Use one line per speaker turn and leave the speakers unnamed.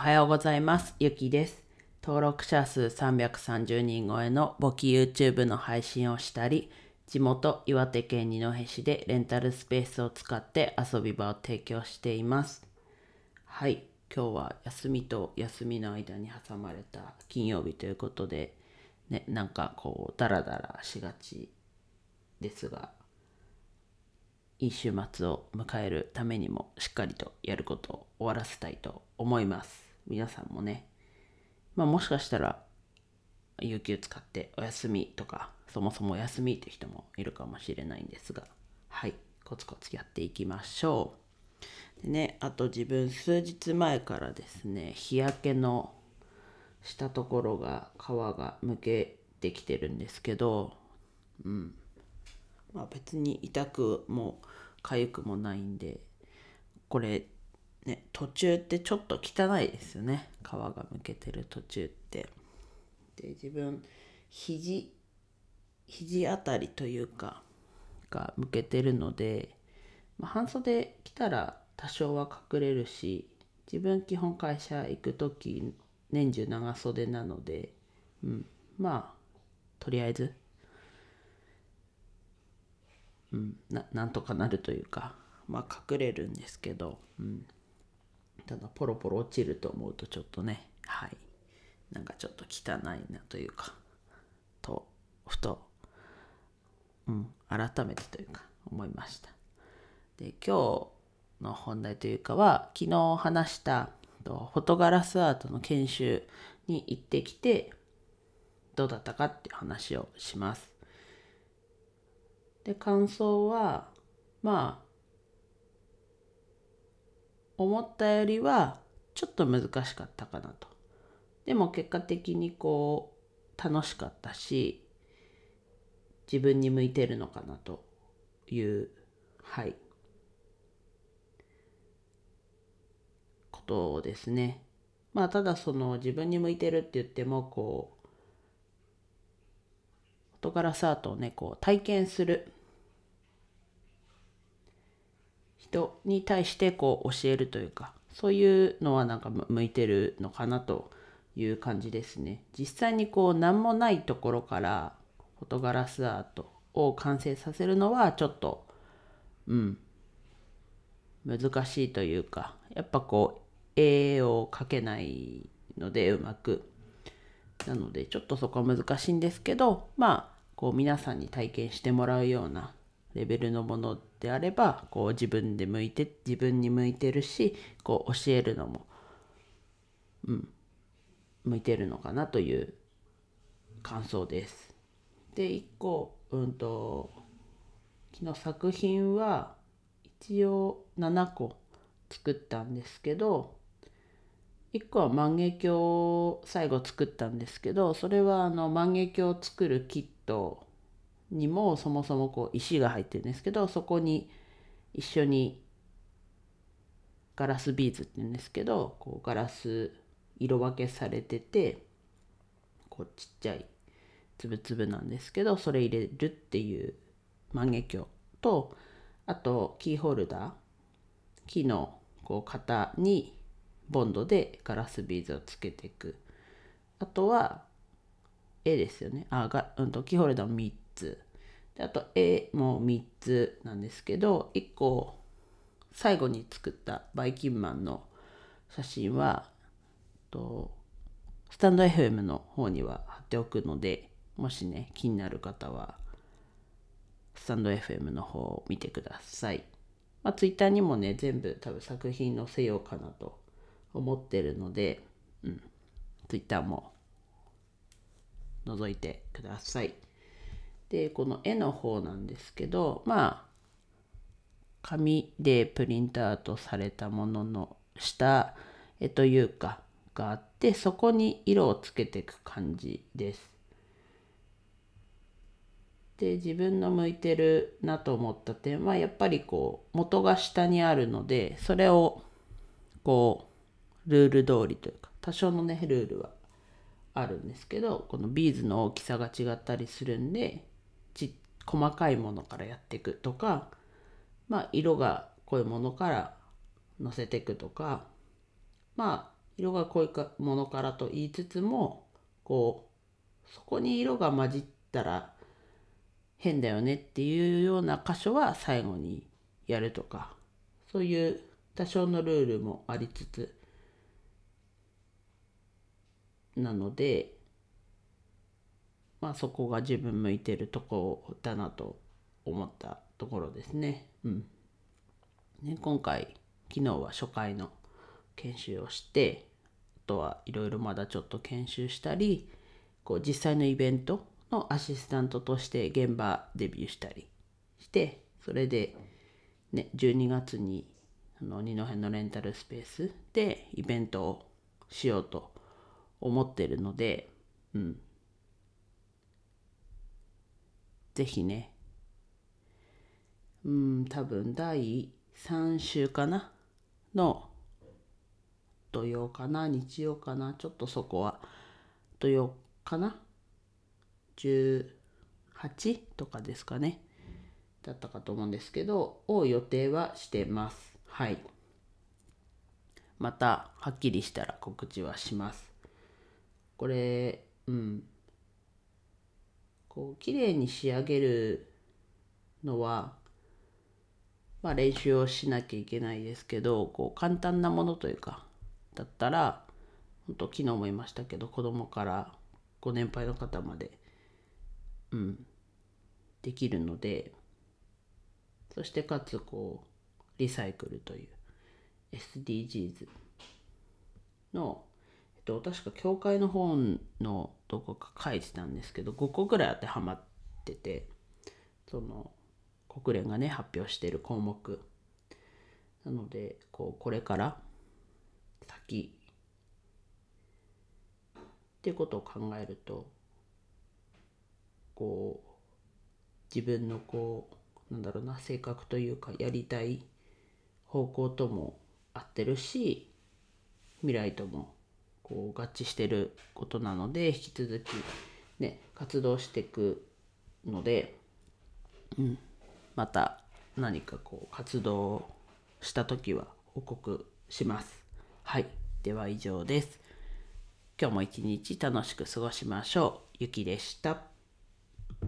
はようございます。ゆきです。登録者数330人超えの簿記 YouTube の配信をしたり、地元岩手県二戸市でレンタルスペースを使って遊び場を提供しています。はい、今日は休みと休みの間に挟まれた金曜日ということで、ね、なんかこう、ダラダラしがちですが、いい週末を迎えるためにもしっかりとやることを終わらせたいと思います。皆さんもね、まあもしかしたら、有給使ってお休みとか、そもそもお休みって人もいるかもしれないんですが、はい、コツコツやっていきましょう。でね、あと自分数日前からですね、日焼けのしたところが皮がむけてきてるんですけど、うん、まあ別に痛くも痒くもないんでこれね途中ってちょっと汚いですよね。皮がむけてる途中って。で自分肘肘あたりというかがむけてるので、まあ、半袖着たら多少は隠れるし自分基本会社行く時年中長袖なので、うん、まあとりあえずうん、ななんとかなるというかまあ隠れるんですけど、うん、ただポロポロ落ちると思うとちょっとねはい。なんかちょっと汚いなというかとふと、うん、改めてというか思いました。で今日の本題というかは昨日話したとフォトガラスアートの研修に行ってきてどうだったかって話をします。で感想はまあ思ったよりはちょっと難しかったかなと。でも結果的にこう楽しかったし自分に向いてるのかなというはいことですね。まあただその自分に向いてるって言ってもこうフォトガラスアートをねこう体験する人に対してこう教えるというかそういうのはなんか向いてるのかなという感じですね。実際にこう何もないところからフォトガラスアートを完成させるのはちょっとうん難しいというかやっぱこう絵を描けないのでうまく。なのでちょっとそこは難しいんですけどまあこう皆さんに体験してもらうようなレベルのものであればこう自分で向いて自分に向いてるしこう教えるのもうん向いてるのかなという感想です。で1個うんと昨日作品は一応7個作ったんですけど1個は万華鏡を最後作ったんですけどそれはあの万華鏡を作るキットにもそもそもこう石が入ってるんですけどそこに一緒にガラスビーズって言うんですけどこうガラス色分けされててこうちっちゃいつぶつぶなんですけどそれ入れるっていう万華鏡とあとキーホルダー木のこう型にボンドでガラスビーズをつけていく。あとは絵ですよね。あが、うん、とキーホルダー3つであと絵も3つなんですけど1個最後に作ったバイキンマンの写真はとスタンド FM の方には貼っておくのでもしね気になる方はスタンド FM の方を見てください。まあ、Twitter にもね全部多分作品載せようかなと思ってるので、うん、Twitter も覗いてください。でこの絵の方なんですけどまあ紙でプリントアウトされたものの下絵というかがあってそこに色をつけていく感じです。で自分の向いてるなと思った点はやっぱりこう元が下にあるのでそれをこうルール通りというか多少のねルールはあるんですけどこのビーズの大きさが違ったりするんで細かいものからやっていくとかまあ色が濃いものからのせていくとかまあ色が濃いかものからと言いつつもこうそこに色が混じったら変だよねっていうような箇所は最後にやるとかそういう多少のルールもありつつなのでまあそこが自分向いてるとこだなと思ったところですね。うんね今回昨日は初回の研修をしてあとはいろいろまだちょっと研修したりこう実際のイベントのアシスタントとして現場デビューしたりしてそれで、ね、12月にあの二戸のレンタルスペースでイベントをしようと思ってるので、うん。ぜひね、うん、多分第3週かなの土曜かな日曜かなちょっとそこは土曜かな18とかですかね。だったかと思うんですけどを予定はしてます。はい。またはっきりしたら告知はします。これうん。こう綺麗に仕上げるのはまあ練習をしなきゃいけないですけどこう簡単なものというかだったら本当昨日も言いましたけど子供からご年配の方までうんできるのでそしてかつこうリサイクルという SDGs のと確か教会の本のどこか書いてたんですけど5個ぐらい当てはまっててその国連がね発表している項目。なのでこうこれから先っていうことを考えるとこう自分のこうなんだろうな性格というかやりたい方向とも合ってるし未来ともこう合致してることなので引き続きね活動していくので、うん、また何かこう活動した時は報告します。はい。では以上です。今日も一日楽しく過ごしましょう。ゆきでした。